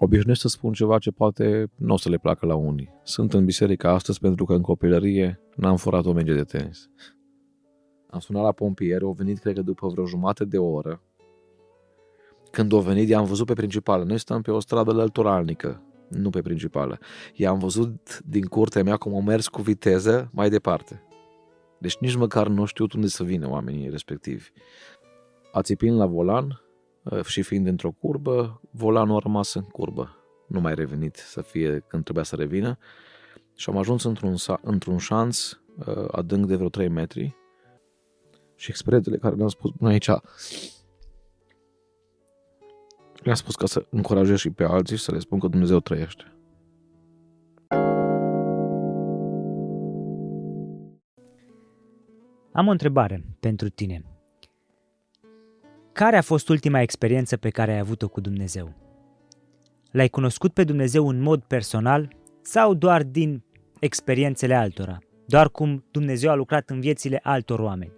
Obișnuiesc să spun ceva ce poate nu o să le placă la unii. Sunt în biserică astăzi pentru că în copilărie n-am furat o menge de tenis. Am sunat la pompieri, au venit cred că după vreo jumătate de oră. Când au venit, i-am văzut pe principală. Noi stăm pe o stradă lăturalnică, nu pe principală. I-am văzut din curtea mea cum au mers cu viteză mai departe. Deci nici măcar nu știu unde să vină oamenii respectivi. Ațipind la volan uh, și fiind într-o curbă, volanul a rămas în curbă. Nu mai revenit să fie când trebuia să revină. Și am ajuns într-un, într-un șanț uh, adânc de vreo 3 metri și expertele care le-am spus până aici le-am spus ca să încurajez și pe alții și să le spun că Dumnezeu trăiește. Am o întrebare pentru tine. Care a fost ultima experiență pe care ai avut-o cu Dumnezeu? L-ai cunoscut pe Dumnezeu în mod personal sau doar din experiențele altora? Doar cum Dumnezeu a lucrat în viețile altor oameni?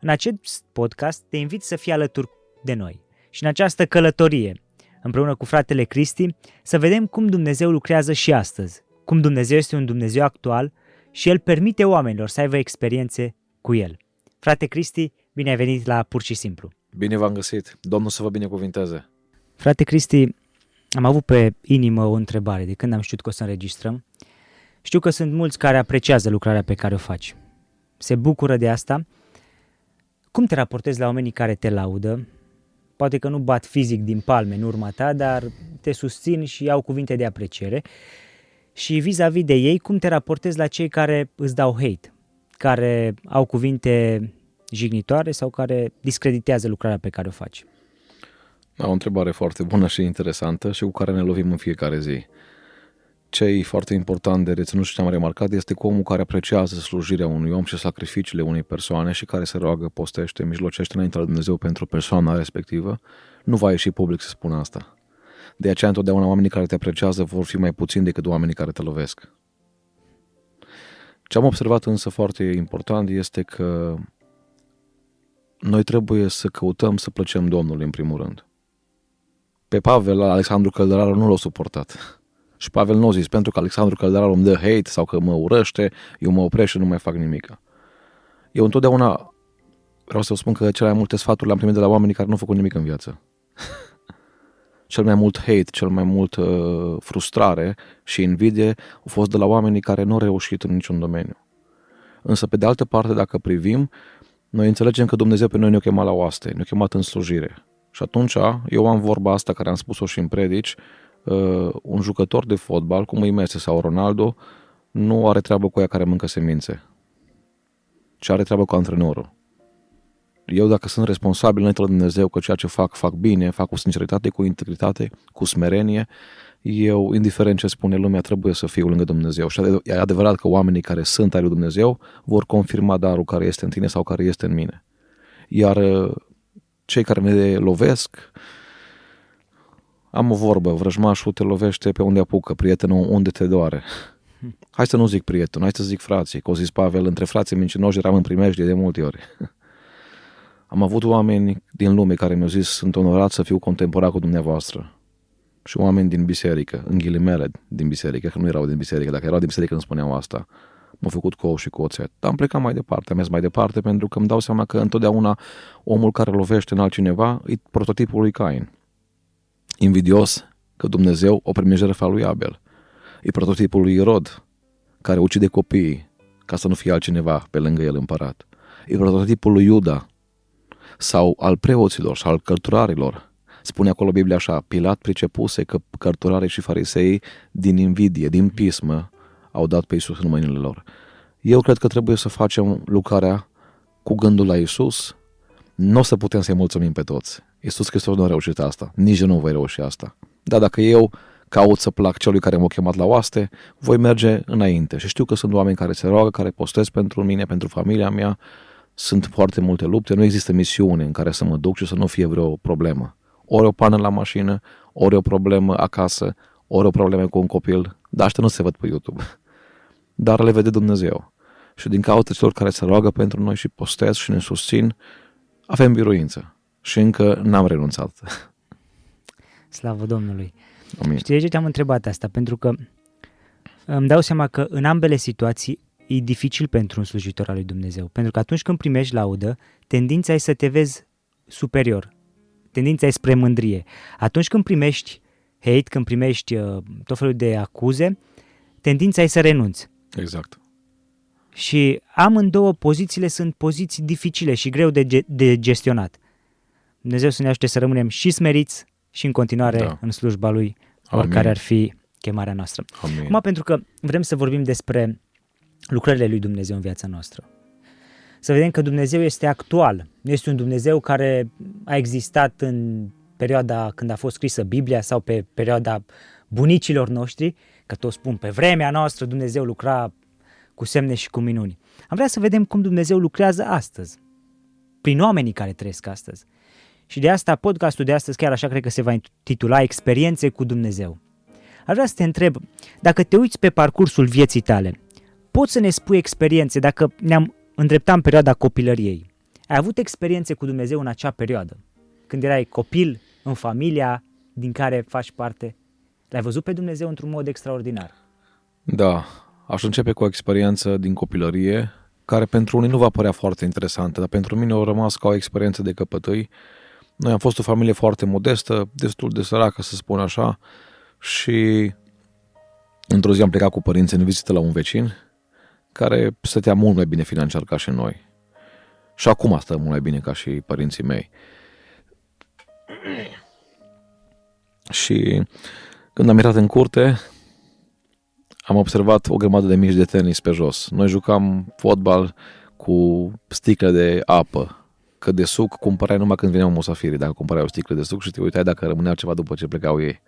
În acest podcast te invit să fii alături de noi și în această călătorie, împreună cu fratele Cristi, să vedem cum Dumnezeu lucrează și astăzi, cum Dumnezeu este un Dumnezeu actual și El permite oamenilor să aibă experiențe cu El. Frate Cristi, bine ai venit la Pur și Simplu. Bine v-am găsit. Domnul să vă binecuvinteze. Frate Cristi, am avut pe inimă o întrebare de când am știut că o să înregistrăm. Știu că sunt mulți care apreciază lucrarea pe care o faci. Se bucură de asta. Cum te raportezi la oamenii care te laudă? Poate că nu bat fizic din palme în urma ta, dar te susțin și au cuvinte de apreciere. Și vis-a-vis de ei, cum te raportezi la cei care îți dau hate? care au cuvinte jignitoare sau care discreditează lucrarea pe care o faci? Da, o întrebare foarte bună și interesantă și cu care ne lovim în fiecare zi. Ce e foarte important de reținut și ce am remarcat este că omul care apreciază slujirea unui om și sacrificiile unei persoane și care se roagă, postește, mijlocește înainte la Dumnezeu pentru persoana respectivă, nu va ieși public să spună asta. De aceea, întotdeauna oamenii care te apreciază vor fi mai puțini decât oamenii care te lovesc. Ce am observat însă foarte important este că noi trebuie să căutăm să plăcem Domnului în primul rând. Pe Pavel, Alexandru Căldăraru nu l-a suportat. Și Pavel nu a zis, pentru că Alexandru Căldăraru îmi dă hate sau că mă urăște, eu mă opresc și nu mai fac nimic. Eu întotdeauna vreau să vă spun că cele mai multe sfaturi le-am primit de la oamenii care nu au făcut nimic în viață. cel mai mult hate, cel mai mult uh, frustrare și invidie au fost de la oamenii care nu au reușit în niciun domeniu. Însă, pe de altă parte, dacă privim, noi înțelegem că Dumnezeu pe noi ne-a chemat la oaste, ne-a chemat în slujire. Și atunci, eu am vorba asta care am spus-o și în predici, uh, un jucător de fotbal, cum e Messi sau Ronaldo, nu are treabă cu ea care mâncă semințe, ci are treabă cu antrenorul eu dacă sunt responsabil înainte la Dumnezeu că ceea ce fac, fac bine, fac cu sinceritate, cu integritate, cu smerenie, eu, indiferent ce spune lumea, trebuie să fiu lângă Dumnezeu. Și e adevărat că oamenii care sunt ai lui Dumnezeu vor confirma darul care este în tine sau care este în mine. Iar uh, cei care ne lovesc, am o vorbă, vrăjmașul te lovește pe unde apucă, prietenul unde te doare. Hai să nu zic prieten, hai să zic frații, că o zis Pavel, între frații mincinoși eram în primejdie de multe ori. Am avut oameni din lume care mi-au zis sunt onorat să fiu contemporan cu dumneavoastră. Și oameni din biserică, în ghilimele din biserică, că nu erau din biserică, dacă erau din biserică nu spuneau asta. M-au făcut cu ou și cu oțet. Dar am plecat mai departe, am mers mai departe pentru că îmi dau seama că întotdeauna omul care lovește în altcineva e prototipul lui Cain. Invidios că Dumnezeu o primi jertfa lui Abel. E prototipul lui Irod, care ucide copiii ca să nu fie altcineva pe lângă el împărat. E prototipul lui Iuda, sau al preoților sau al cărturarilor. Spune acolo Biblia așa, Pilat pricepuse că cărturarii și farisei din invidie, din pismă, au dat pe Isus în mâinile lor. Eu cred că trebuie să facem lucrarea cu gândul la Isus. Nu o să putem să-i mulțumim pe toți. Isus Hristos nu a reușit asta. Nici eu nu voi reuși asta. Dar dacă eu caut să plac celui care m-a chemat la oaste, voi merge înainte. Și știu că sunt oameni care se roagă, care postez pentru mine, pentru familia mea, sunt foarte multe lupte, nu există misiune în care să mă duc și să nu fie vreo problemă. Ori o pană la mașină, ori o problemă acasă, ori o problemă cu un copil, dar asta nu se văd pe YouTube. Dar le vede Dumnezeu. Și din cauza celor care se roagă pentru noi și postez și ne susțin, avem biruință. Și încă n-am renunțat. Slavă Domnului! Amin. Știi de ce te-am întrebat asta? Pentru că îmi dau seama că în ambele situații e dificil pentru un slujitor al lui Dumnezeu. Pentru că atunci când primești laudă, tendința e să te vezi superior. Tendința e spre mândrie. Atunci când primești hate, când primești uh, tot felul de acuze, tendința e să renunți. Exact. Și amândouă pozițiile sunt poziții dificile și greu de, ge- de gestionat. Dumnezeu să ne ajute să rămânem și smeriți și în continuare da. în slujba Lui, oricare Amin. ar fi chemarea noastră. Amin. Acum, pentru că vrem să vorbim despre lucrările Lui Dumnezeu în viața noastră. Să vedem că Dumnezeu este actual. Nu este un Dumnezeu care a existat în perioada când a fost scrisă Biblia sau pe perioada bunicilor noștri, că toți spun pe vremea noastră Dumnezeu lucra cu semne și cu minuni. Am vrea să vedem cum Dumnezeu lucrează astăzi, prin oamenii care trăiesc astăzi. Și de asta podcastul de astăzi chiar așa cred că se va intitula Experiențe cu Dumnezeu. Aș vrea să te întreb, dacă te uiți pe parcursul vieții tale, poți să ne spui experiențe dacă ne-am îndreptat în perioada copilăriei. Ai avut experiențe cu Dumnezeu în acea perioadă, când erai copil, în familia din care faci parte? L-ai văzut pe Dumnezeu într-un mod extraordinar? Da, aș începe cu o experiență din copilărie, care pentru unii nu va părea foarte interesantă, dar pentru mine a rămas ca o experiență de căpătâi. Noi am fost o familie foarte modestă, destul de săracă, să spun așa, și într-o zi am plecat cu părinții în vizită la un vecin care stătea mult mai bine financiar ca și noi. Și acum stă mult mai bine ca și părinții mei. Și când am intrat în curte, am observat o grămadă de mici de tenis pe jos. Noi jucam fotbal cu sticle de apă, că de suc cumpărai numai când veneau musafirii, dacă cumpărai o sticlă de suc și te uitai dacă rămânea ceva după ce plecau ei.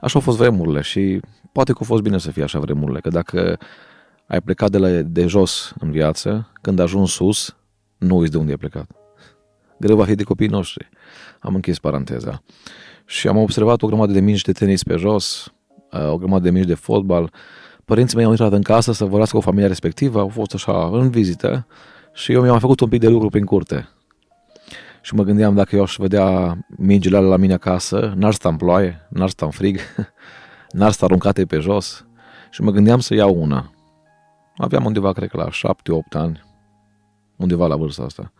Așa au fost vremurile și poate că a fost bine să fie așa vremurile, că dacă ai plecat de, la, de jos în viață, când ajungi sus, nu uiți de unde ai plecat. Greu va fi de copiii noștri. Am închis paranteza. Și am observat o grămadă de mingi de tenis pe jos, uh, o grămadă de mingi de fotbal. Părinții mei au intrat în casă să vorbească cu familia respectivă, au fost așa în vizită și eu mi-am făcut un pic de lucru prin curte. Și mă gândeam dacă eu aș vedea mingile alea la mine acasă, n-ar sta în ploaie, n-ar sta în frig, n-ar sta aruncate pe jos. Și mă gândeam să iau una. Aveam undeva, cred că la 7-8 ani, undeva la vârsta asta.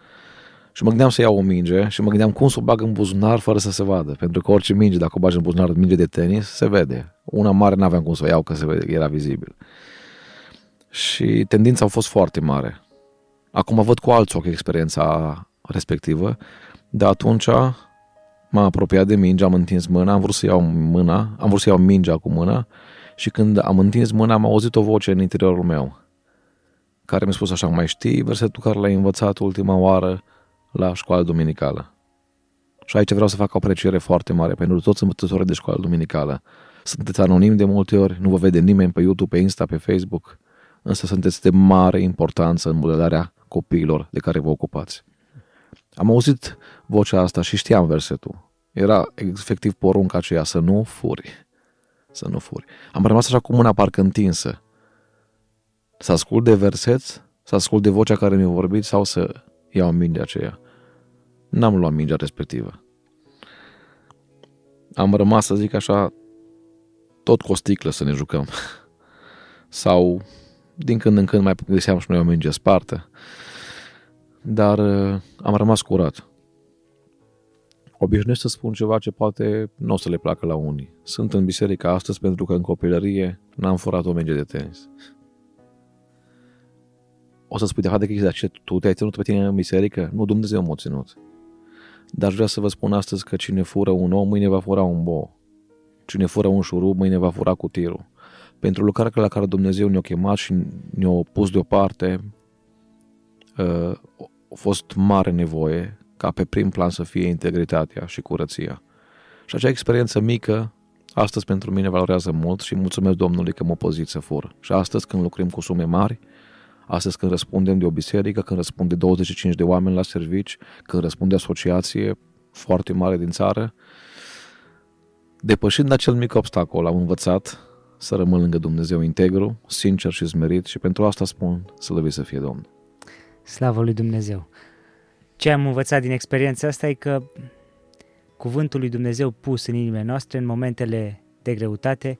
Și mă gândeam să iau o minge și mă gândeam cum să o bag în buzunar fără să se vadă. Pentru că orice minge, dacă o bagi în buzunar, minge de tenis, se vede. Una mare n-aveam cum să o iau, că se vede, era vizibil. Și tendința a fost foarte mare. Acum văd cu alți ochi experiența respectivă, dar atunci m-am apropiat de minge, am întins mâna, am vrut să iau mâna, am vrut să iau mingea cu mâna și când am întins mâna am auzit o voce în interiorul meu care mi-a spus așa, mai știi versetul care l-ai învățat ultima oară la școala duminicală. Și aici vreau să fac o apreciere foarte mare pentru toți învățătorii de școală duminicală. Sunteți anonimi de multe ori, nu vă vede nimeni pe YouTube, pe Insta, pe Facebook, însă sunteți de mare importanță în modelarea copiilor de care vă ocupați. Am auzit vocea asta și știam versetul. Era efectiv porunca aceea să nu furi. Să nu furi. Am rămas așa cu mâna parcă întinsă. Să ascult de verset, să ascult de vocea care mi-a vorbit sau să iau mingea aceea. N-am luat mingea respectivă. Am rămas, să zic așa, tot cu o sticlă să ne jucăm. Sau din când în când mai găseam și noi o minge spartă. Dar uh, am rămas curat. Obișnuiesc să spun ceva ce poate nu o să le placă la unii. Sunt în biserică astăzi pentru că în copilărie n-am furat o minge de tenis o să spui de fapt de ce tu te-ai ținut pe tine în biserică? Nu, Dumnezeu m-a ținut. Dar vreau să vă spun astăzi că cine fură un om, mâine va fura un bo. Cine fură un șurub, mâine va fura cutirul. Pentru lucrarea la care Dumnezeu ne-a chemat și ne-a pus deoparte, uh, a fost mare nevoie ca pe prim plan să fie integritatea și curăția. Și acea experiență mică, astăzi pentru mine valorează mult și mulțumesc Domnului că mă pozit să fur. Și astăzi când lucrăm cu sume mari, Astăzi când răspundem de o biserică, când răspunde 25 de oameni la servici, când răspunde asociație foarte mare din țară, depășind acel mic obstacol, am învățat să rămân lângă Dumnezeu integru, sincer și smerit și pentru asta spun să să fie Domnul. Slavă lui Dumnezeu! Ce am învățat din experiența asta e că cuvântul lui Dumnezeu pus în inimile noastre în momentele de greutate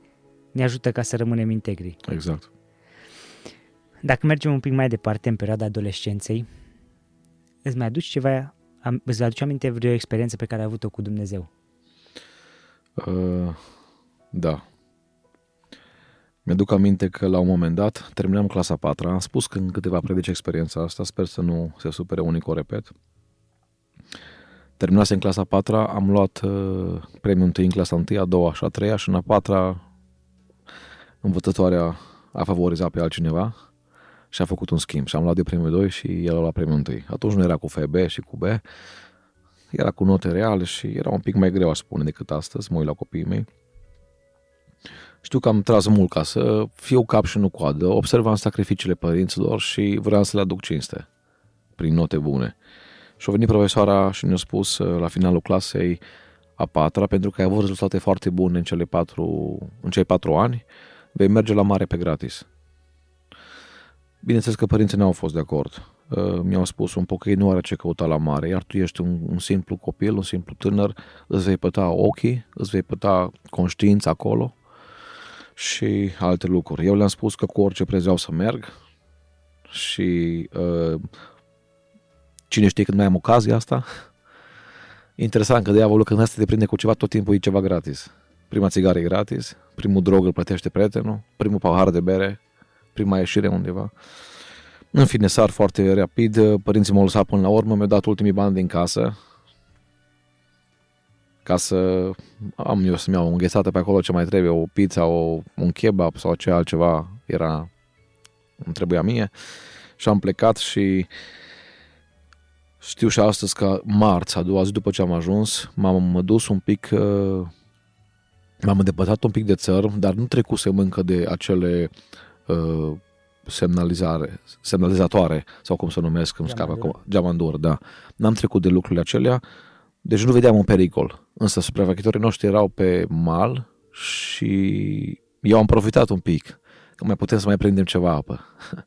ne ajută ca să rămânem integri. Exact. Dacă mergem un pic mai departe, în perioada adolescenței, îți mai aduci ceva, am, îți aduci aminte vreo experiență pe care ai avut-o cu Dumnezeu? Uh, da. Mi-aduc aminte că la un moment dat terminam clasa 4 am spus că în câteva predici experiența asta, sper să nu se supere unii cu o repet. Terminase în clasa 4 am luat uh, premiul întâi în clasa 1, a doua și a treia și în a patra învățătoarea a favorizat pe altcineva și a făcut un schimb și am luat de premiul 2 și el a luat premiul 1. Atunci nu era cu FB și cu B, era cu note reale și era un pic mai greu, aș spune, decât astăzi, mă uit la copiii mei. Știu că am tras mult ca să fiu cap și nu coadă, observam sacrificiile părinților și vreau să le aduc cinste prin note bune. Și a venit profesoara și ne-a spus uh, la finalul clasei a patra, pentru că ai avut rezultate foarte bune în, cele patru, în cei patru ani, vei merge la mare pe gratis. Bineînțeles că părinții nu au fost de acord. Uh, mi-au spus un pocăit nu are ce căuta la mare, iar tu ești un, un simplu copil, un simplu tânăr, îți vei păta ochii, îți vei păta conștiința acolo și alte lucruri. Eu le-am spus că cu orice preț vreau să merg și uh, cine știe când mai am ocazia asta. Interesant că diavolul când asta te prinde cu ceva, tot timpul e ceva gratis. Prima țigară e gratis, primul drog îl plătește prietenul, primul pahar de bere, prima ieșire undeva. În fine, sar foarte rapid, părinții m-au lăsat până la urmă, mi-au dat ultimii bani din casă, ca să am eu să-mi iau o înghețată pe acolo ce mai trebuie, o pizza, o, un kebab sau ce altceva era, îmi trebuia mie. Și am plecat și știu și astăzi că marți, a doua zi după ce am ajuns, m-am dus un pic, uh, m-am îndepărtat un pic de țăr, dar nu trecusem încă de acele uh, semnalizare, semnalizatoare, sau cum să numesc, îmi scapă acum, geamandur, da. N-am trecut de lucrurile acelea, deci nu vedeam un pericol. Însă supraveghetorii noștri erau pe mal și eu am profitat un pic, că mai putem să mai prindem ceva apă.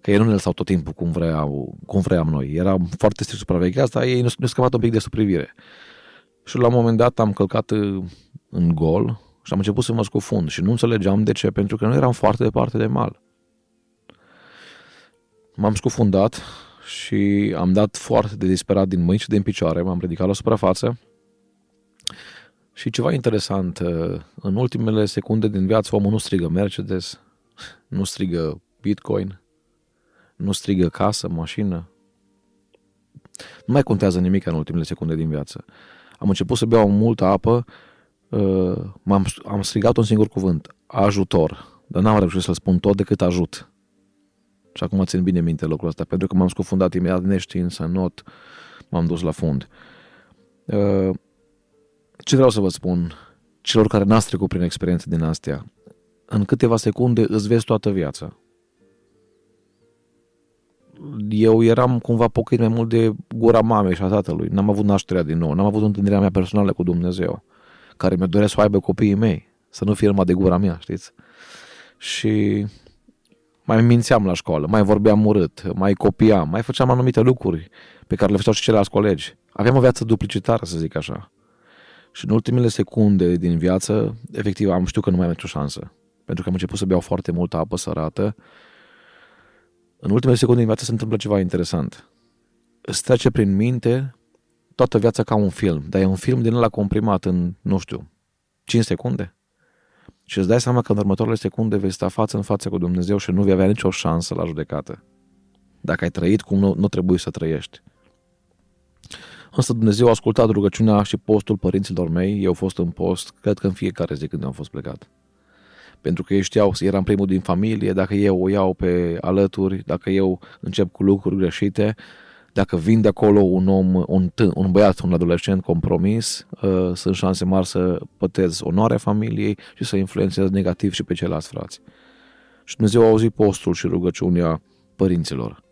Că ei nu ne lăsau tot timpul cum vreau, cum vreau noi. Eram foarte strict supravegheați, dar ei ne-au scăpat un pic de sub privire. Și la un moment dat am călcat în gol și am început să mă scufund și nu înțelegeam de ce, pentru că nu eram foarte departe de mal. M-am scufundat și am dat foarte de disperat din mâini și din picioare, m-am ridicat la suprafață și ceva interesant, în ultimele secunde din viață omul nu strigă Mercedes, nu strigă Bitcoin, nu strigă casă, mașină. Nu mai contează nimic în ultimele secunde din viață. Am început să beau multă apă, m-am, am strigat un singur cuvânt, ajutor, dar n-am reușit să-l spun tot decât ajut. Și acum țin bine minte lucrul ăsta, pentru că m-am scufundat imediat neștiind să not, m-am dus la fund. Uh, ce vreau să vă spun celor care n-ați trecut prin experiențe din astea? În câteva secunde îți vezi toată viața. Eu eram cumva pocăit mai mult de gura mamei și a tatălui. N-am avut nașterea din nou, n-am avut întâlnirea mea personală cu Dumnezeu, care mi-a dorit să o aibă copiii mei, să nu fie numai de gura mea, știți? Și mai mințeam la școală, mai vorbeam urât, mai copiam, mai făceam anumite lucruri pe care le făceau și ceilalți colegi. Aveam o viață duplicitară, să zic așa. Și în ultimele secunde din viață, efectiv, am știut că nu mai am nicio șansă. Pentru că am început să beau foarte multă apă sărată. În ultimele secunde din viață se întâmplă ceva interesant. Îți trece prin minte toată viața ca un film, dar e un film din ăla comprimat în, nu știu, 5 secunde și îți dai seama că în următoarele secunde vei sta față în față cu Dumnezeu și nu vei avea nicio șansă la judecată. Dacă ai trăit cum nu, nu trebuie să trăiești. Însă Dumnezeu a ascultat rugăciunea și postul părinților mei. Eu au fost în post, cred că în fiecare zi când am fost plecat. Pentru că ei știau, eram primul din familie, dacă eu o iau pe alături, dacă eu încep cu lucruri greșite, dacă vin de acolo un om, un, t- un băiat, un adolescent compromis, uh, sunt șanse mari să pătez onoarea familiei și să influențez negativ și pe ceilalți frați. Și Dumnezeu a auzit postul și rugăciunea părinților.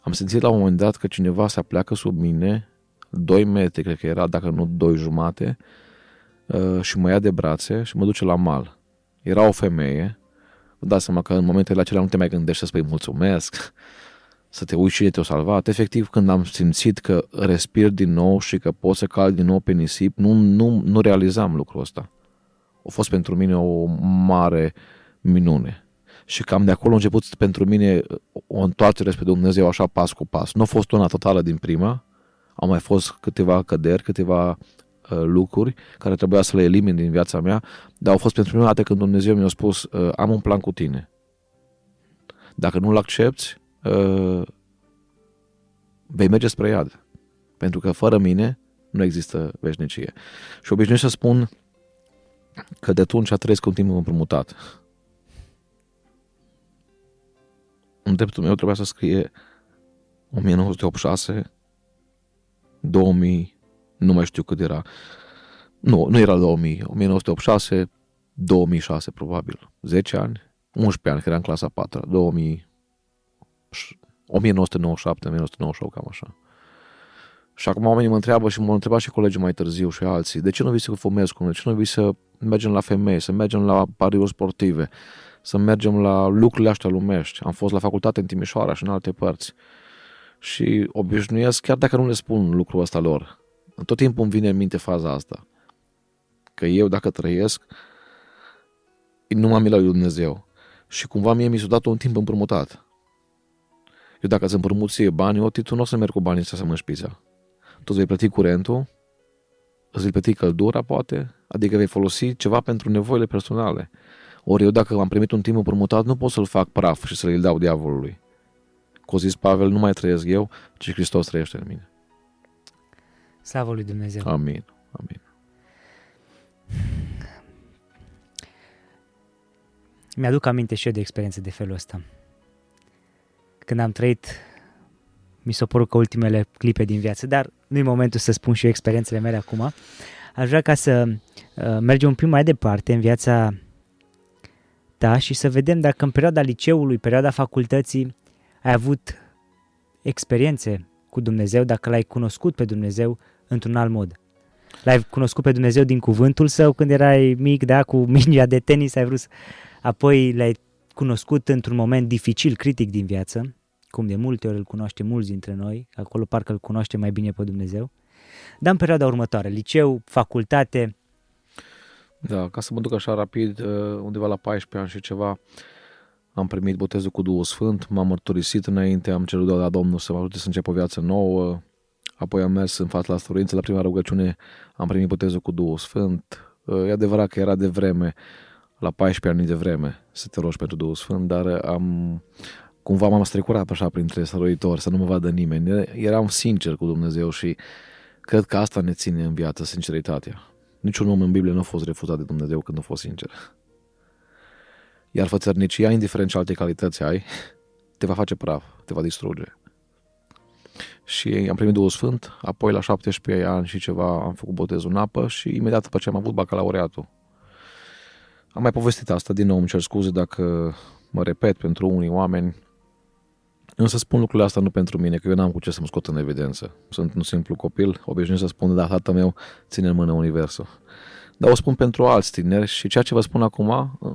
Am simțit la un moment dat că cineva se apleacă sub mine, 2 metri, cred că era, dacă nu 2 jumate, uh, și mă ia de brațe și mă duce la mal. Era o femeie, vă dați seama că în momentele acelea nu te mai gândești să spui mulțumesc, să te uiți cine te-a salvat. Efectiv, când am simțit că respir din nou și că pot să cal din nou pe nisip, nu, nu, nu realizam lucrul ăsta. a fost pentru mine o mare minune. Și cam de acolo a început pentru mine o întoarcere spre Dumnezeu așa pas cu pas. Nu a fost una totală din prima, au mai fost câteva căderi, câteva uh, lucruri care trebuia să le elimin din viața mea, dar au fost pentru prima dată când Dumnezeu mi-a spus uh, am un plan cu tine. Dacă nu-l accepti, uh, vei merge spre iad. Pentru că fără mine nu există veșnicie. Și obișnuiesc să spun că de atunci trăiesc un timp împrumutat. În dreptul meu trebuia să scrie 1986, 2000, nu mai știu cât era. Nu, nu era 2000, 1986, 2006 probabil. 10 ani, 11 ani, că era în clasa 4, 2000, 1997, 1998, cam așa. Și acum oamenii mă întreabă și mă întreba și colegii mai târziu și alții, de ce nu vii să fumezi cu noi? De ce nu vii să mergem la femei, să mergem la pariuri sportive, să mergem la lucrurile astea lumești? Am fost la facultate în Timișoara și în alte părți. Și obișnuiesc, chiar dacă nu le spun lucrul ăsta lor, tot timpul îmi vine în minte faza asta. Că eu, dacă trăiesc, nu m-am lui Dumnezeu. Și cumva mie mi s-a dat un timp împrumutat. Eu dacă îți împrumut ție bani, o tu nu o să merg cu banii să mănânci pizza. Tu îți vei plăti curentul, îți vei plăti căldura, poate, adică vei folosi ceva pentru nevoile personale. Ori eu dacă am primit un timp împrumutat, nu pot să-l fac praf și să-l dau diavolului. Cu zis Pavel, nu mai trăiesc eu, ci Hristos trăiește în mine. Slavă lui Dumnezeu. Amin. Amin. Mi-aduc aminte și eu de experiențe de felul ăsta. Când am trăit, mi s-au părut că ultimele clipe din viață, dar nu-i momentul să spun și eu experiențele mele acum. Aș vrea ca să uh, mergem un pic mai departe în viața ta și să vedem dacă în perioada liceului, perioada facultății, ai avut experiențe cu Dumnezeu, dacă l-ai cunoscut pe Dumnezeu într-un alt mod. L-ai cunoscut pe Dumnezeu din cuvântul său când erai mic, da, cu mingea de tenis, ai vrut apoi l-ai cunoscut într-un moment dificil, critic din viață, cum de multe ori îl cunoaște mulți dintre noi, acolo parcă îl cunoaște mai bine pe Dumnezeu, dar în perioada următoare, liceu, facultate. Da, ca să mă duc așa rapid, uh, undeva la 14 ani și ceva, am primit botezul cu Duhul Sfânt, m-am mărturisit înainte, am cerut de la Domnul să mă ajute să încep o viață nouă, apoi am mers în fața la stăruință, la prima rugăciune am primit botezul cu Duhul Sfânt. E adevărat că era de vreme, la 14 ani de vreme, să te rogi pentru Duhul Sfânt, dar am, cumva m-am strecurat așa printre săruitori, să nu mă vadă nimeni. Eram sincer cu Dumnezeu și cred că asta ne ține în viață, sinceritatea. Niciun om în Biblie nu a fost refuzat de Dumnezeu când a fost sincer. Iar fățărnicia, indiferent ce alte calități ai, te va face praf, te va distruge. Și am primit Duhul Sfânt, apoi la 17 ani și ceva am făcut botezul în apă și imediat după ce am avut bacalaureatul. Am mai povestit asta, din nou îmi cer scuze dacă mă repet pentru unii oameni, Însă spun lucrurile astea nu pentru mine, că eu n-am cu ce să mă scot în evidență. Sunt un simplu copil, obișnuit să spun, da, tatăl meu ține în mână universul. Dar o spun pentru alți tineri și ceea ce vă spun acum, uh,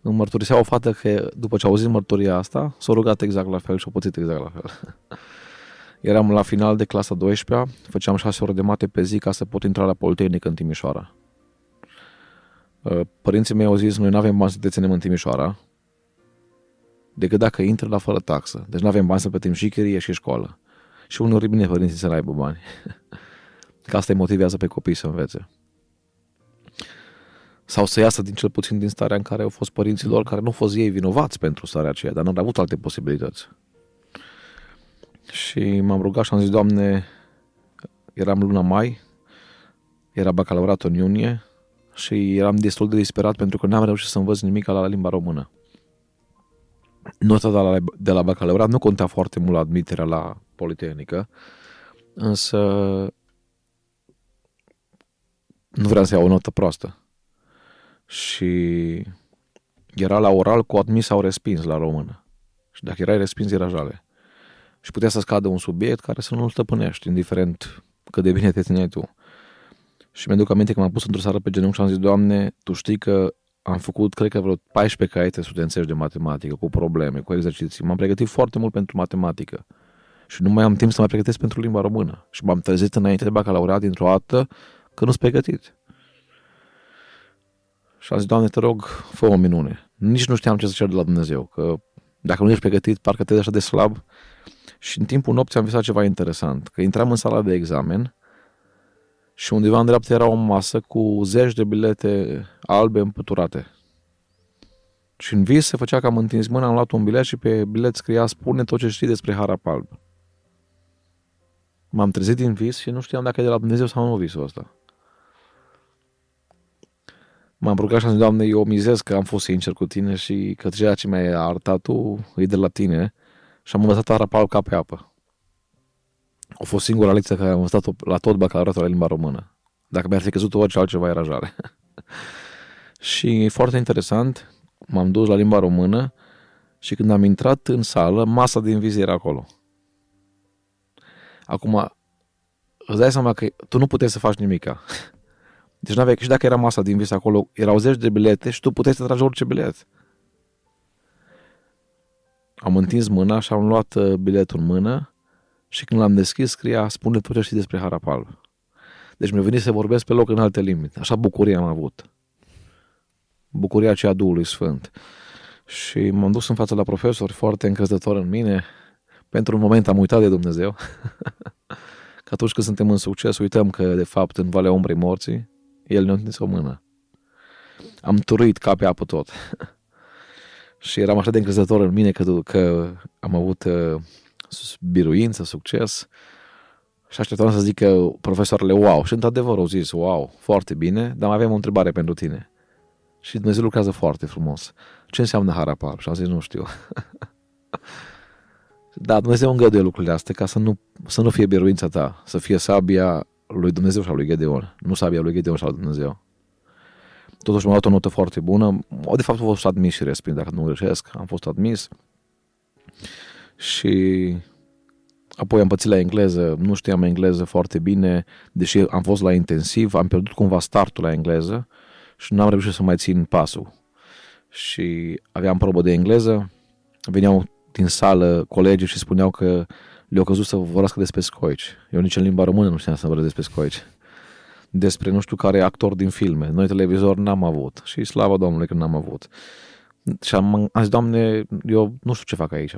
îmi mărturisea o fată că după ce a auzit mărturia asta, s-a rugat exact la fel și a pățit exact la fel. Eram la final de clasa 12 făceam 6 ore de mate pe zi ca să pot intra la Politehnic în Timișoara. Uh, părinții mei au zis, noi nu avem bani să te ținem în Timișoara, decât dacă intră la fără taxă. Deci nu avem bani să plătim și chirie și școală. Și uneori bine părinții să aibă bani. Că asta îi motivează pe copii să învețe. Sau să iasă din cel puțin din starea în care au fost părinții lor, care nu au fost ei vinovați pentru starea aceea, dar nu au avut alte posibilități. Și m-am rugat și am zis, Doamne, eram luna mai, era bacalaureat în iunie și eram destul de disperat pentru că n-am reușit să învăț nimic la limba română nota de la, de la bacalaureat nu conta foarte mult la admiterea la Politehnică, însă nu vreau să iau o notă proastă. Și era la oral cu admis sau respins la română. Și dacă erai respins, era jale. Și putea să scadă un subiect care să nu-l stăpânești, indiferent cât de bine te țineai tu. Și mi-aduc aminte că m-am pus într-o seară pe genunchi și am zis, Doamne, Tu știi că am făcut, cred că vreo 14 caiete studențești de matematică, cu probleme, cu exerciții. M-am pregătit foarte mult pentru matematică. Și nu mai am timp să mă pregătesc pentru limba română. Și m-am trezit înainte de bacalaureat dintr-o dată că nu sunt pregătit. Și am zis, Doamne, te rog, fă o minune. Nici nu știam ce să cer de la Dumnezeu, că dacă nu ești pregătit, parcă te așa de slab. Și în timpul nopții am visat ceva interesant, că intram în sala de examen și undeva în dreapta era o masă cu zeci de bilete albe împăturate. Și în vis se făcea că am întins mâna, am luat un bilet și pe bilet scria spune tot ce știi despre Harap Alb. M-am trezit din vis și nu știam dacă e de la Dumnezeu sau nu visul ăsta. M-am rugat și am zis, Doamne, eu mizez că am fost sincer cu tine și că ceea ce mi-ai arătat tu e de la tine și am învățat Harap ca pe apă. A fost singura lecție care am învățat la tot bacalaureatul la limba română. Dacă mi-ar fi căzut orice altceva, era jale. și foarte interesant, m-am dus la limba română și când am intrat în sală, masa din vizie era acolo. Acum, îți dai seama că tu nu puteai să faci nimica. Deci n-aveai, și dacă era masa din vis acolo, erau zeci de bilete și tu puteai să tragi orice bilet. Am întins mâna și am luat uh, biletul în mână și când l-am deschis scria spune tot ce știi despre Harapal. Deci mi-a venit să vorbesc pe loc în alte limbi. Așa bucurie am avut bucuria aceea Duhului Sfânt. Și m-am dus în fața la profesori foarte încrezător în mine. Pentru un moment am uitat de Dumnezeu. că atunci când suntem în succes, uităm că, de fapt, în Valea Umbrei Morții, El ne-a întins o mână. Am turuit ca pe apă tot. și eram așa de încrezător în mine că, că am avut uh, biruință, succes. Și așteptam să zic că profesoarele, wow. Și într-adevăr au zis, wow, foarte bine, dar mai avem o întrebare pentru tine. Și Dumnezeu lucrează foarte frumos. Ce înseamnă harapar? Și am zis, nu știu. da, Dumnezeu îngăduie lucrurile astea ca să nu, să nu fie biruința ta, să fie sabia lui Dumnezeu și a lui Gedeon. Nu sabia lui Gedeon și a lui Dumnezeu. Totuși m-a dat o notă foarte bună. De fapt, am fost admis și respins, dacă nu greșesc. Am fost admis. Și apoi am pățit la engleză. Nu știam engleză foarte bine, deși am fost la intensiv. Am pierdut cumva startul la engleză și n-am reușit să mai țin pasul. Și aveam probă de engleză, veneau din sală colegii și spuneau că le-au căzut să vorbească despre scoici. Eu nici în limba română nu știam să vorbesc despre scoici. Despre nu știu care actor din filme. Noi televizor n-am avut și slavă Domnului că n-am avut. Și am, am zis, Doamne, eu nu știu ce fac aici.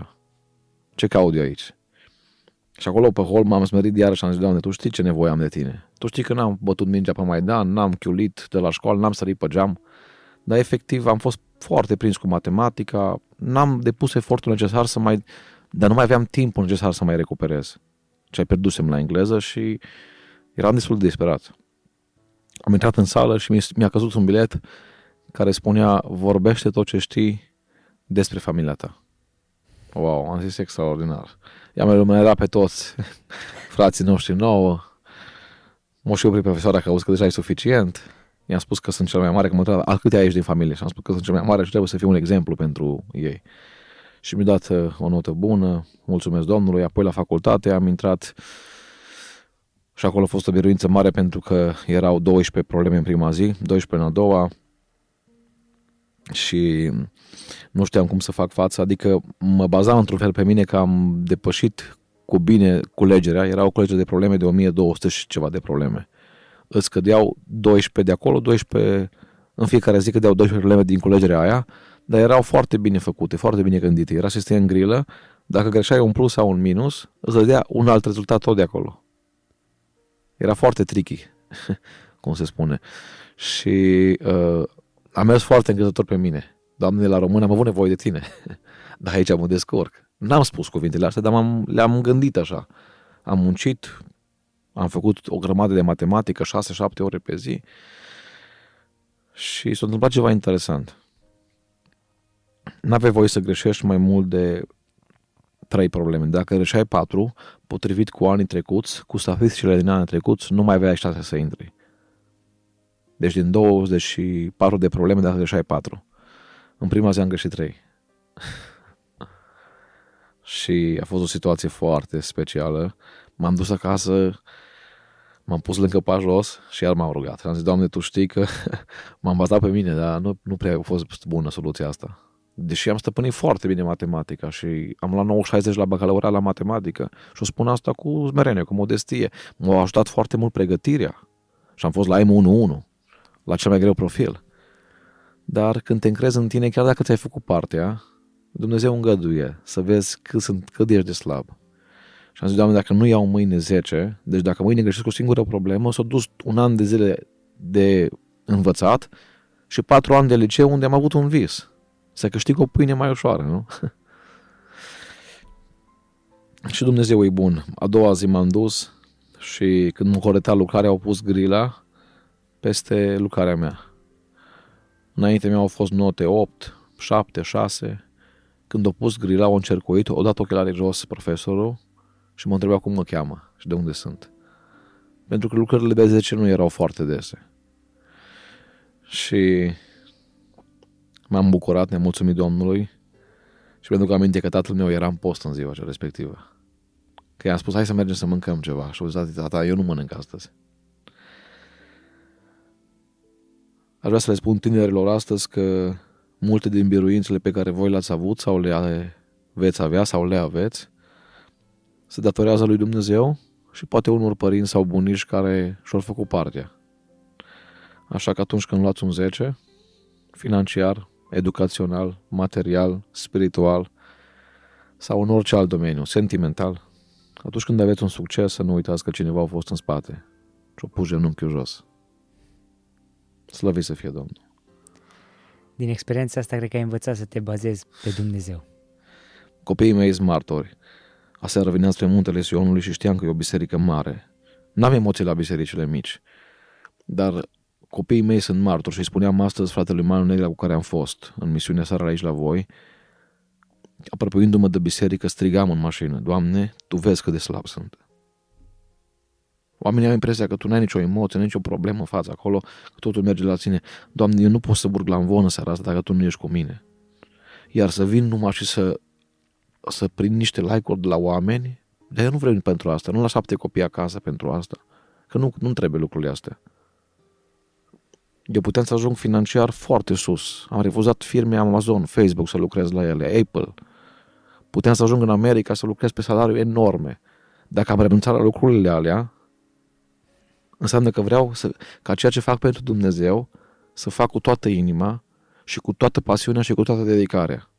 Ce caut eu aici? Și acolo pe hol m-am smerit iarăși și am zis, Doamne, Tu știi ce nevoie am de Tine. Tu știi că n-am bătut mingea pe Maidan, n-am chiulit de la școală, n-am sărit pe geam, dar efectiv am fost foarte prins cu matematica, n-am depus efortul necesar să mai... dar nu mai aveam timpul necesar să mai recuperez ce ai pierdusem la engleză și eram destul de disperat. Am intrat în sală și mi-a căzut un bilet care spunea vorbește tot ce știi despre familia ta. Wow, am zis extraordinar. I-am era pe toți frații noștri nouă. M-a și oprit profesoara că auzi că deja e suficient. I-am spus că sunt cel mai mare, că mă întreba, câte ai ești din familie? Și am spus că sunt cel mai mare și trebuie să fiu un exemplu pentru ei. Și mi-a dat uh, o notă bună, mulțumesc Domnului, apoi la facultate am intrat și acolo a fost o biruință mare pentru că erau 12 probleme în prima zi, 12 în a doua și nu știam cum să fac față, adică mă bazam într-un fel pe mine că am depășit cu bine culegerea, era o culegere de probleme de 1200 și ceva de probleme. Îți cădeau 12 de acolo, 12 în fiecare zi cădeau 12 probleme din culegerea aia, dar erau foarte bine făcute, foarte bine gândite. Era sistem în grilă, dacă greșeai un plus sau un minus, îți dădea un alt rezultat tot de acolo. Era foarte tricky, cum se spune. Și uh, am mers foarte încrezător pe mine. Doamne, la român am avut nevoie de tine. Dar aici mă descurc. N-am spus cuvintele astea, dar m-am, le-am gândit așa. Am muncit, am făcut o grămadă de matematică, 6-7 ore pe zi și s-a întâmplat ceva interesant. N-aveai voie să greșești mai mult de trei probleme. Dacă greșeai patru, potrivit cu anii trecuți, cu statisticile din anii trecuți, nu mai aveai șanse să intri. Deci din 24 de probleme, dacă greșeai 4. În prima zi am greșit 3. și a fost o situație foarte specială. M-am dus acasă, m-am pus lângă pa jos și iar m-am rugat. Am zis, Doamne, Tu știi că m-am bazat pe mine, dar nu, nu prea a fost bună soluția asta. Deși am stăpânit foarte bine matematica și am luat 9,60 la bacalaureat la matematică și o spun asta cu smerenie, cu modestie. M-a ajutat foarte mult pregătirea și am fost la M11 la cel mai greu profil. Dar când te încrezi în tine, chiar dacă ți-ai făcut partea, Dumnezeu îngăduie să vezi cât, sunt, cât ești de slab. Și am zis, Doamne, dacă nu iau mâine 10, deci dacă mâine greșesc o singură problemă, s-a dus un an de zile de învățat și patru ani de liceu unde am avut un vis. Să câștig o pâine mai ușoară, nu? și Dumnezeu e bun. A doua zi m-am dus și când mă coretea lucrarea, au pus grila peste lucrarea mea. Înainte mi-au fost note 8, 7, 6. Când au pus grila, au încercuit, au dat ochelarii jos profesorul și mă întreba cum mă cheamă și de unde sunt. Pentru că lucrările de 10 nu erau foarte dese. Și m-am bucurat, ne-am mulțumit Domnului și pentru că am aminte că tatăl meu era în post în ziua cea respectivă. Că i-am spus, hai să mergem să mâncăm ceva. Și au zis, tata, eu nu mănânc astăzi. Aș vrea să le spun tinerilor astăzi că multe din biruințele pe care voi le-ați avut sau le veți avea sau le aveți se datorează lui Dumnezeu și poate unor părinți sau bunici care și-au făcut partea. Așa că atunci când luați un 10, financiar, educațional, material, spiritual sau în orice alt domeniu, sentimental, atunci când aveți un succes, să nu uitați că cineva a fost în spate și o pus genunchiul jos. Slăvit să fie Domnul. Din experiența asta, cred că ai învățat să te bazezi pe Dumnezeu. Copiii mei sunt martori. Aseară veneam spre muntele Sionului și știam că e o biserică mare. N-am emoții la bisericile mici. Dar copiii mei sunt martori și spuneam astăzi fratelui Manu Negra cu care am fost în misiunea seara aici la voi, apropiindu-mă de biserică, strigam în mașină, Doamne, Tu vezi cât de slab sunt. Oamenii au impresia că tu n-ai nicio emoție, nicio problemă în față acolo, că totul merge la tine. Doamne, eu nu pot să burg la învonă seara asta dacă tu nu ești cu mine. Iar să vin numai și să, să prind niște like-uri de la oameni, dar eu nu vreau pentru asta, nu la șapte copii acasă pentru asta. Că nu, nu trebuie lucrurile astea. Eu puteam să ajung financiar foarte sus. Am refuzat firme Amazon, Facebook să lucrez la ele, Apple. Puteam să ajung în America să lucrez pe salariu enorme. Dacă am renunțat la lucrurile alea, înseamnă că vreau să, ca ceea ce fac pentru Dumnezeu să fac cu toată inima și cu toată pasiunea și cu toată dedicarea.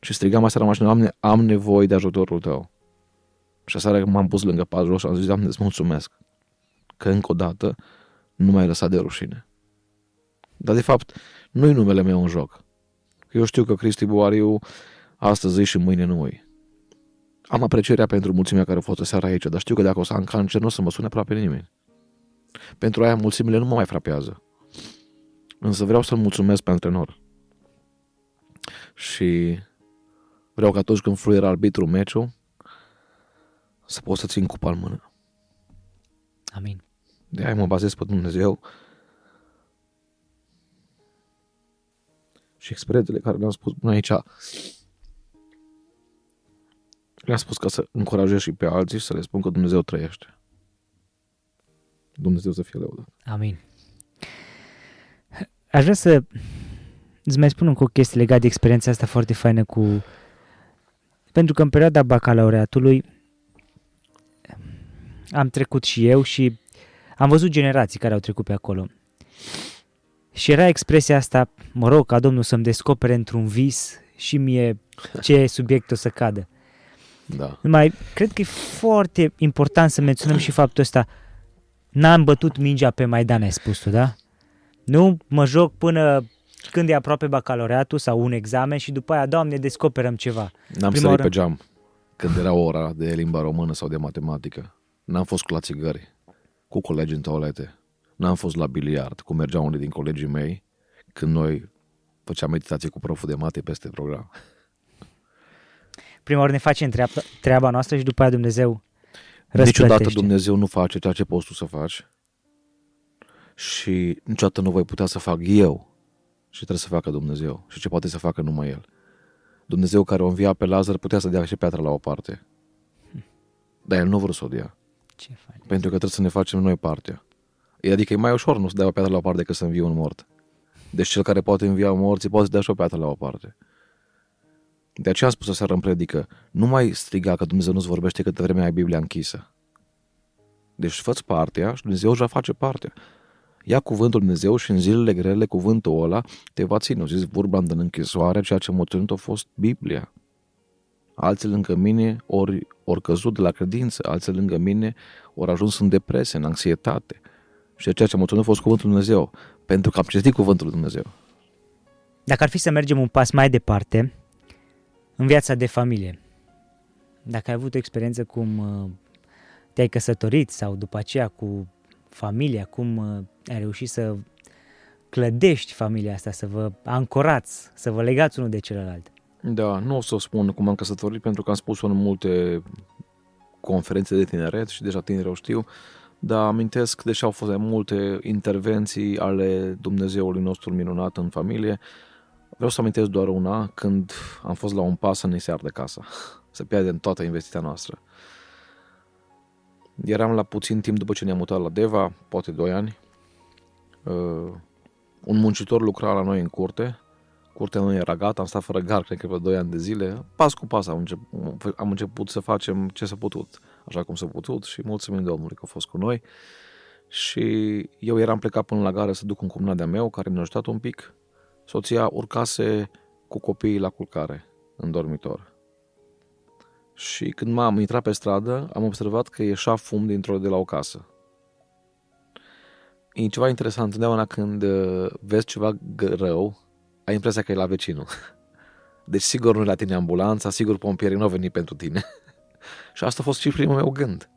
Și strigam asta la mașină, Doamne, am nevoie de ajutorul Tău. Și aseară m-am pus lângă patrul și am zis, Doamne, îți mulțumesc că încă o dată nu m-ai lăsat de rușine. Dar de fapt, nu-i numele meu în joc. Eu știu că Cristi Buariu astăzi și mâine nu e. Am aprecierea pentru mulțimea care a fost seara aici, dar știu că dacă o să am cancer, nu o să mă sune aproape nimeni. Pentru aia mulțimile nu mă mai frapează. Însă vreau să-l mulțumesc pe antrenor. Și vreau că atunci când fluier arbitru meciul, să pot să țin cupa în mână. Amin. De aia mă bazez pe Dumnezeu și experiențele care le-am spus până aici le-am spus ca să încurajez și pe alții și să le spun că Dumnezeu trăiește. Dumnezeu să fie lăudat. Amin. Aș vrea să îți mai spun încă o chestie legată de experiența asta foarte faină cu... Pentru că în perioada bacalaureatului am trecut și eu și am văzut generații care au trecut pe acolo. Și era expresia asta, mă rog ca Domnul să-mi descopere într-un vis și mie ce subiect o să cadă. Da. Mai, cred că e foarte important să menționăm și faptul ăsta. N-am bătut mingea pe Maidan, ai spus tu, da? Nu mă joc până când e aproape bacalaureatul sau un examen și după aia, Doamne, descoperăm ceva. N-am Prima sărit oră... pe geam când era ora de limba română sau de matematică. N-am fost cu la țigări, cu colegi în toalete. N-am fost la biliard, cum mergeau unii din colegii mei, când noi făceam meditație cu proful de mate peste program prima oară ne facem treaba, treaba noastră și după aia Dumnezeu răsplătește. Niciodată Dumnezeu nu face ceea ce poți tu să faci și niciodată nu voi putea să fac eu și trebuie să facă Dumnezeu și ce poate să facă numai El. Dumnezeu care o învia pe Lazar putea să dea și piatra la o parte. Dar El nu vreau să o dea. Ce fain. Pentru că trebuie să ne facem noi partea. Adică e mai ușor nu să dea o piatră la o parte decât să învie un mort. Deci cel care poate învia morții poate să dea și o piatră la o parte. De aceea am spus seara în predică, nu mai striga că Dumnezeu nu-ți vorbește câte vreme ai Biblia închisă. Deci fă partea și Dumnezeu își va face partea. Ia cuvântul Dumnezeu și în zilele grele cuvântul ăla te va ține. O zis vorba în închisoare, ceea ce m-a ținut a fost Biblia. Alții lângă mine ori, ori căzut de la credință, alții lângă mine ori ajuns în depresie, în anxietate. Și ceea ce m-a ținut a fost cuvântul Dumnezeu, pentru că am citit cuvântul Dumnezeu. Dacă ar fi să mergem un pas mai departe, în viața de familie, dacă ai avut o experiență cum uh, te-ai căsătorit sau după aceea cu familia, cum uh, ai reușit să clădești familia asta, să vă ancorați, să vă legați unul de celălalt. Da, nu o să o spun cum am căsătorit pentru că am spus-o în multe conferințe de tineret și deja tinerii o știu, dar amintesc, deși au fost multe intervenții ale Dumnezeului nostru minunat în familie, vreau să amintesc doar una, când am fost la un pas să ne se ardă casa, să pierde în toată investiția noastră. Eram la puțin timp după ce ne-am mutat la Deva, poate 2 ani. Uh, un muncitor lucra la noi în curte. Curtea nu era gata, am stat fără gar, cred că pe 2 ani de zile. Pas cu pas am început, am început să facem ce s-a putut, așa cum s-a putut și mulțumim Domnului că a fost cu noi. Și eu eram plecat până la gară să duc un cumnat de-a meu, care mi-a ajutat un pic. Soția urcase cu copiii la culcare, în dormitor și când m-am intrat pe stradă, am observat că ieșea fum dintr-o de la o casă. E ceva interesant, întotdeauna când uh, vezi ceva rău, ai impresia că e la vecinul. Deci sigur nu e la tine ambulanța, sigur pompierii nu au venit pentru tine. și asta a fost și primul meu gând.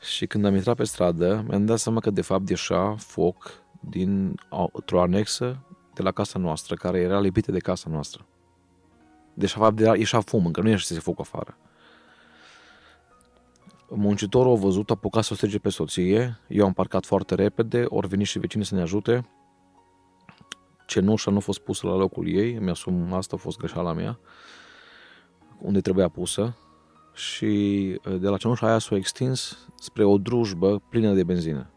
Și când am intrat pe stradă, mi-am dat seama că de fapt ieșea foc din o anexă de la casa noastră, care era lipită de casa noastră. Deci, de fapt, ieșea fum, încă nu ieșise foc afară. Muncitorul a văzut, a apucat să o strige pe soție, eu am parcat foarte repede, ori venit și vecinii să ne ajute. Cenușa nu a fost pusă la locul ei, mi-asum, asta a fost greșeala mea, unde trebuia pusă. Și de la cenușa aia s-a extins spre o drujbă plină de benzină.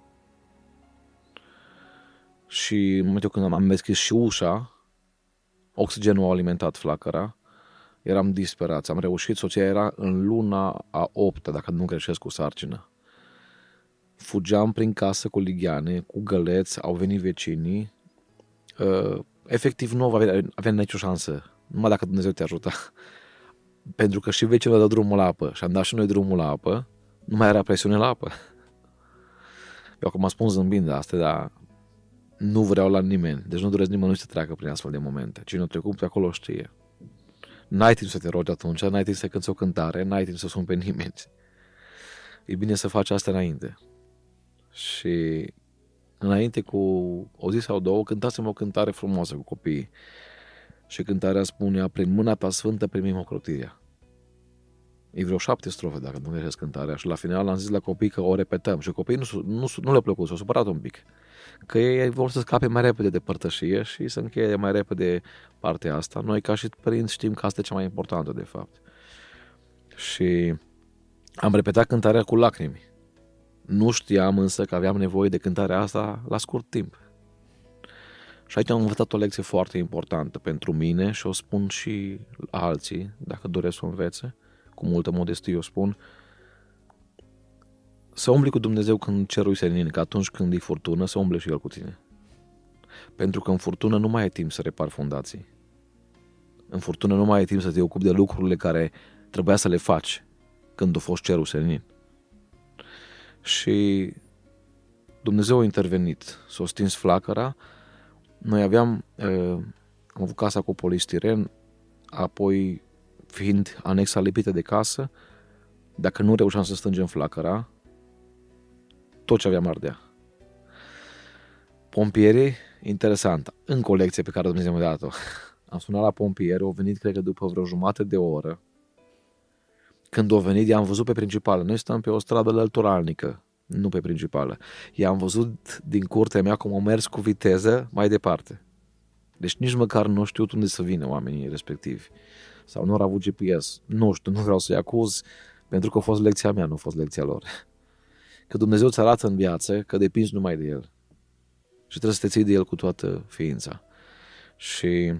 Și în momentul când am deschis și ușa, oxigenul a alimentat flacăra eram disperat. Am reușit, soția era în luna a opta, dacă nu greșesc cu sarcină. Fugeam prin casă cu ligheane, cu găleți, au venit vecinii. Uh, efectiv nu avea, avea nicio șansă, numai dacă Dumnezeu te ajuta. Pentru că și vecinul dă drumul la apă și am dat și noi drumul la apă, nu mai era presiune la apă. Eu acum spun zâmbind de asta, dar nu vreau la nimeni. Deci nu doresc nimănui să treacă prin astfel de momente. Cine a trecut pe acolo știe. N-ai timp să te rogi atunci, n-ai timp să cânti o cântare, n-ai timp să suni pe nimeni. E bine să faci asta înainte. Și înainte cu o zi sau două cântasem o cântare frumoasă cu copiii. Și cântarea spunea, prin mâna ta sfântă primim ocrotirea. E vreo șapte strofe, dacă nu greșesc cântarea. Și la final am zis la copii că o repetăm. Și copiii nu, nu, nu le-a plăcut, s-au supărat un pic că ei vor să scape mai repede de părtășie și să încheie mai repede partea asta. Noi, ca și părinți, știm că asta e cea mai importantă, de fapt. Și am repetat cântarea cu lacrimi. Nu știam însă că aveam nevoie de cântarea asta la scurt timp. Și aici am învățat o lecție foarte importantă pentru mine și o spun și alții, dacă doresc să o învețe, cu multă modestie o spun, să umbli cu Dumnezeu când cerul senin, că atunci când e furtună, să umble și El cu tine. Pentru că în furtună nu mai ai timp să repari fundații. În furtună nu mai ai timp să te ocupi de lucrurile care trebuia să le faci când a fost cerul senin. Și Dumnezeu a intervenit, s-a stins flacăra, noi aveam, uh, am avut casa cu polistiren, apoi fiind anexa lipită de casă, dacă nu reușeam să stângem flacăra, tot ce aveam ardea. Pompierii, interesant, în colecție pe care Dumnezeu mi-a dat-o. Am sunat la pompieri, au venit, cred că după vreo jumătate de oră. Când au venit, i-am văzut pe principală. Noi stăm pe o stradă lăturalnică, nu pe principală. I-am văzut din curtea mea cum au mers cu viteză mai departe. Deci nici măcar nu știu unde să vină oamenii respectivi. Sau nu au avut GPS. Nu știu, nu vreau să-i acuz, pentru că a fost lecția mea, nu a fost lecția lor că Dumnezeu îți arată în viață că depinzi numai de El. Și trebuie să te ții de El cu toată ființa. Și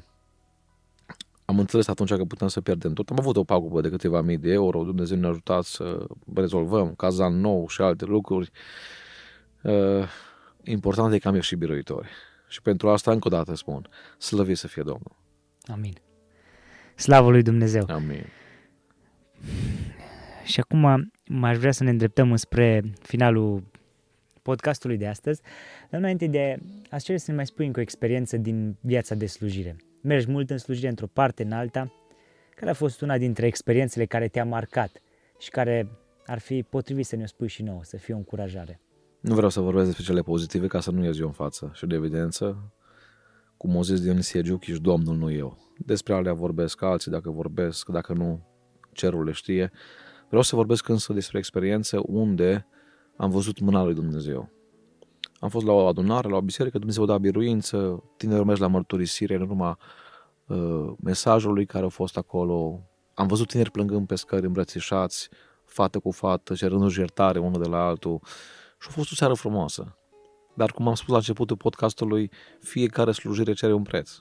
am înțeles atunci că putem să pierdem tot. Am avut o pagubă de câteva mii de euro, Dumnezeu ne-a ajutat să rezolvăm cazan nou și alte lucruri. Uh, important e că am ieșit biruitori. Și pentru asta, încă o dată spun, slăvit să fie Domnul. Amin. Slavă lui Dumnezeu. Amin. Și acum m-aș vrea să ne îndreptăm spre finalul podcastului de astăzi, dar înainte de a cere să ne mai spui încă o experiență din viața de slujire. Mergi mult în slujire într-o parte, în alta. Care a fost una dintre experiențele care te-a marcat și care ar fi potrivit să ne-o spui și nouă, să fie o încurajare? Nu vreau să vorbesc despre cele pozitive ca să nu ies eu în față și de evidență, cum o zis Dionisie Giuchi Domnul, nu eu. Despre alea vorbesc alții, dacă vorbesc, dacă nu, cerul le știe. Vreau să vorbesc însă despre experiențe unde am văzut mâna lui Dumnezeu. Am fost la o adunare, la o biserică, Dumnezeu da biruință, tineri urmează la mărturisire în urma uh, mesajului care a fost acolo. Am văzut tineri plângând pe scări îmbrățișați, fată cu fată, cerându-și iertare unul de la altul. Și a fost o seară frumoasă. Dar, cum am spus la începutul podcastului, fiecare slujire cere un preț.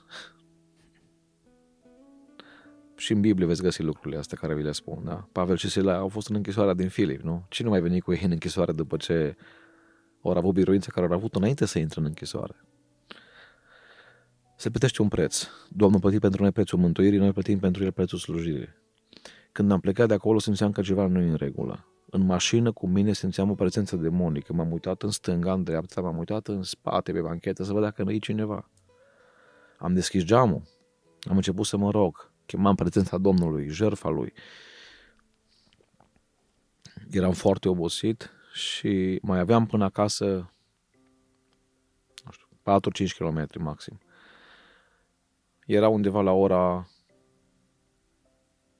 Și în Biblie veți găsi lucrurile astea care vi le spun, da? Pavel și Sila au fost în închisoarea din Filip, nu? Cine nu mai venit cu ei în închisoare după ce au avut biruința care au avut înainte să intre în închisoare? Se plătește un preț. Domnul plătit pentru noi prețul mântuirii, noi plătim pentru el prețul slujirii. Când am plecat de acolo, simțeam că ceva nu e în regulă. În mașină cu mine simțeam o prezență demonică. M-am uitat în stânga, în dreapta, m-am uitat în spate pe banchetă să văd dacă nu e cineva. Am deschis geamul. Am început să mă rog. Chemam prezența Domnului, jertfa Lui. Eram foarte obosit și mai aveam până acasă nu știu, 4-5 km maxim. Era undeva la ora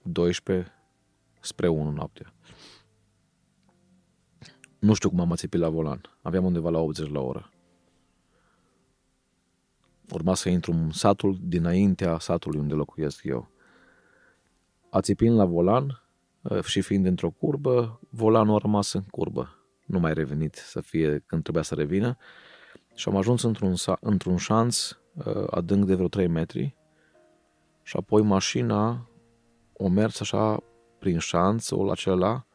12 spre 1 noaptea. Nu știu cum am ațipit la volan. Aveam undeva la 80 la oră. Urma să intru în satul dinaintea satului unde locuiesc eu. Ațipind la volan ă, și fiind într-o curbă, volanul a rămas în curbă. Nu mai revenit să fie când trebuia să revină. Și am ajuns într-un, într-un șanț ă, adânc de vreo 3 metri și apoi mașina o mers așa prin șanțul acela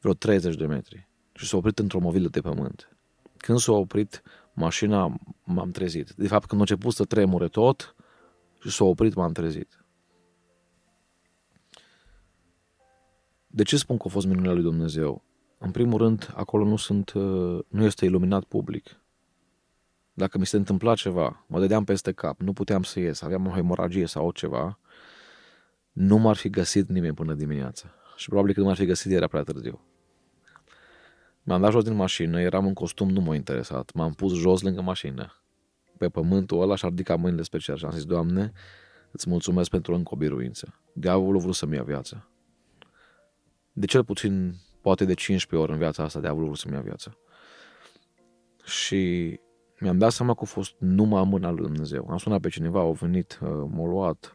vreo 30 de metri și s-a oprit într-o movilă de pământ. Când s-a oprit mașina, m-am trezit. De fapt, când a început să tremure tot și s-a oprit, m-am trezit. De ce spun că a fost minunea lui Dumnezeu? În primul rând, acolo nu, sunt, uh, nu este iluminat public. Dacă mi se întâmpla ceva, mă dădeam peste cap, nu puteam să ies, aveam o hemoragie sau ceva, nu m-ar fi găsit nimeni până dimineața. Și probabil că nu m-ar fi găsit, era prea târziu. M-am dat jos din mașină, eram în costum, nu m-a interesat. M-am pus jos lângă mașină, pe pământul ăla și a ridicat mâinile spre cer și am zis, Doamne, îți mulțumesc pentru încă o biruință. Diavolul a vrut să-mi ia viața. De cel puțin, poate de 15 ori în viața asta, diavolul a vrut să-mi ia viața. Și mi-am dat seama că a fost numai mâna lui Dumnezeu. Am sunat pe cineva, au venit, uh, m-au luat,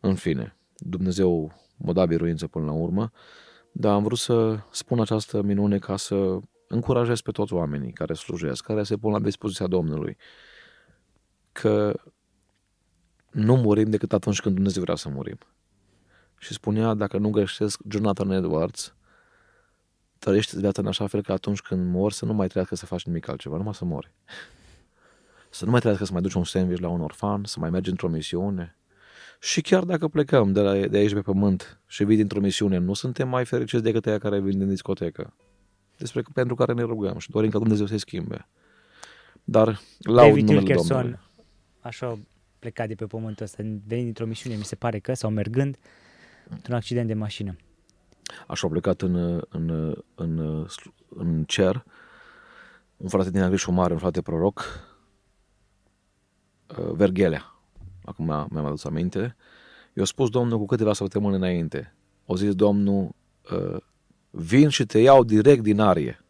în fine. Dumnezeu m-a dat biruință până la urmă dar am vrut să spun această minune ca să încurajez pe toți oamenii care slujesc, care se pun la dispoziția Domnului, că nu murim decât atunci când Dumnezeu vrea să murim. Și spunea, dacă nu greșesc, Jonathan Edwards, trăiește viața în așa fel că atunci când mor să nu mai trească să faci nimic altceva, numai să mori. Să nu mai trească să mai duci un sandwich la un orfan, să mai mergi într-o misiune, și chiar dacă plecăm de, la, de aici pe pământ și vii dintr-o misiune, nu suntem mai fericiți decât aia care vin din discotecă. Despre pentru care ne rugăm și dorim ca Dumnezeu să-i schimbe. Dar la David numele Wilkerson, Domnului. așa plecat de pe pământul ăsta, venit dintr-o misiune, mi se pare că, sau mergând, într-un accident de mașină. Așa a plecat în, în, în, în cer un frate din Agrișul Mare, un frate proroc, uh, Verghelea acum mi-am adus aminte, i-a spus Domnul cu câteva săptămâni înainte. O zis Domnul, ă, vin și te iau direct din arie.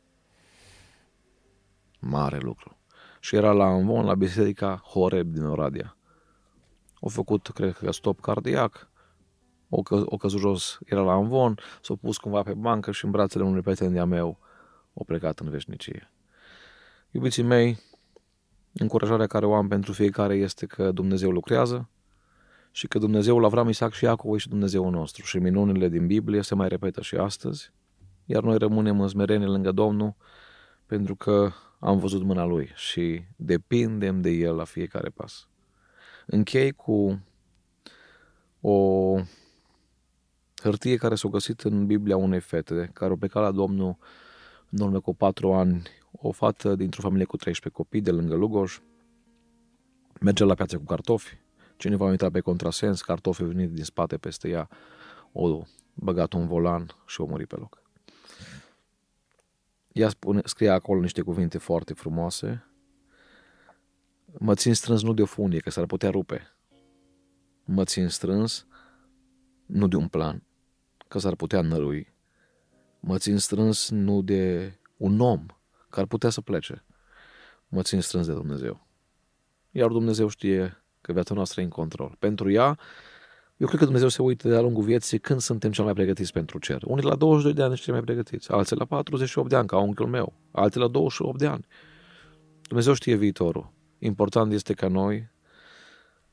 Mare lucru. Și era la Anvon, la biserica Horeb din Oradea. Au făcut, cred că, stop cardiac, o, că, o căzut jos, era la Anvon, s-a pus cumva pe bancă și în brațele unui prieten de-a meu o plecat în veșnicie. Iubiții mei, Încurajarea care o am pentru fiecare este că Dumnezeu lucrează și că Dumnezeul Avram, Isaac și Iacov și Dumnezeul nostru. Și minunile din Biblie se mai repetă și astăzi, iar noi rămânem în smerenie lângă Domnul pentru că am văzut mâna Lui și depindem de El la fiecare pas. Închei cu o hârtie care s-a găsit în Biblia unei fete care o pleca la Domnul în urmă cu patru ani, o fată dintr-o familie cu 13 copii de lângă Lugoj, merge la piață cu cartofi, cineva a intrat pe contrasens, cartofii venit din spate peste ea, o băgat un volan și o murit pe loc. Ea spune, scrie acolo niște cuvinte foarte frumoase. Mă țin strâns nu de o funie, că s-ar putea rupe. Mă țin strâns nu de un plan, că s-ar putea nărui. Mă țin strâns nu de un om, care ar putea să plece. Mă țin strâns de Dumnezeu. Iar Dumnezeu știe că viața noastră e în control. Pentru ea, eu cred că Dumnezeu se uită de-a lungul vieții când suntem cel mai pregătiți pentru cer. Unii la 22 de ani sunt cei mai pregătiți, alții la 48 de ani, ca unchiul meu, alții la 28 de ani. Dumnezeu știe viitorul. Important este ca noi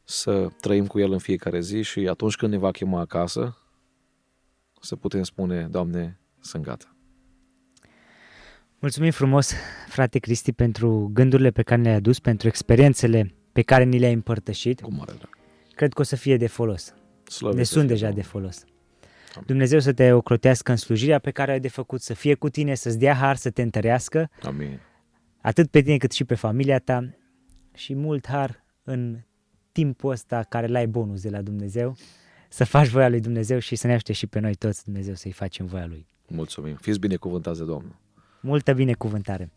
să trăim cu El în fiecare zi și atunci când ne va chema acasă, să putem spune, Doamne, sunt gata. Mulțumim frumos, frate Cristi, pentru gândurile pe care le-ai adus, pentru experiențele pe care ni le-ai împărtășit. Cu mare drag. Cred că o să fie de folos. Slăvit ne să sunt fie deja Domnul. de folos. Amin. Dumnezeu să te ocrotească în slujirea pe care ai de făcut, să fie cu tine, să-ți dea har, să te întărească, Amin. atât pe tine cât și pe familia ta și mult har în timpul ăsta care l-ai bonus de la Dumnezeu, să faci voia lui Dumnezeu și să ne ajute și pe noi toți Dumnezeu să-i facem voia lui. Mulțumim. Fiți binecuvântați de Domnul. Multă binecuvântare!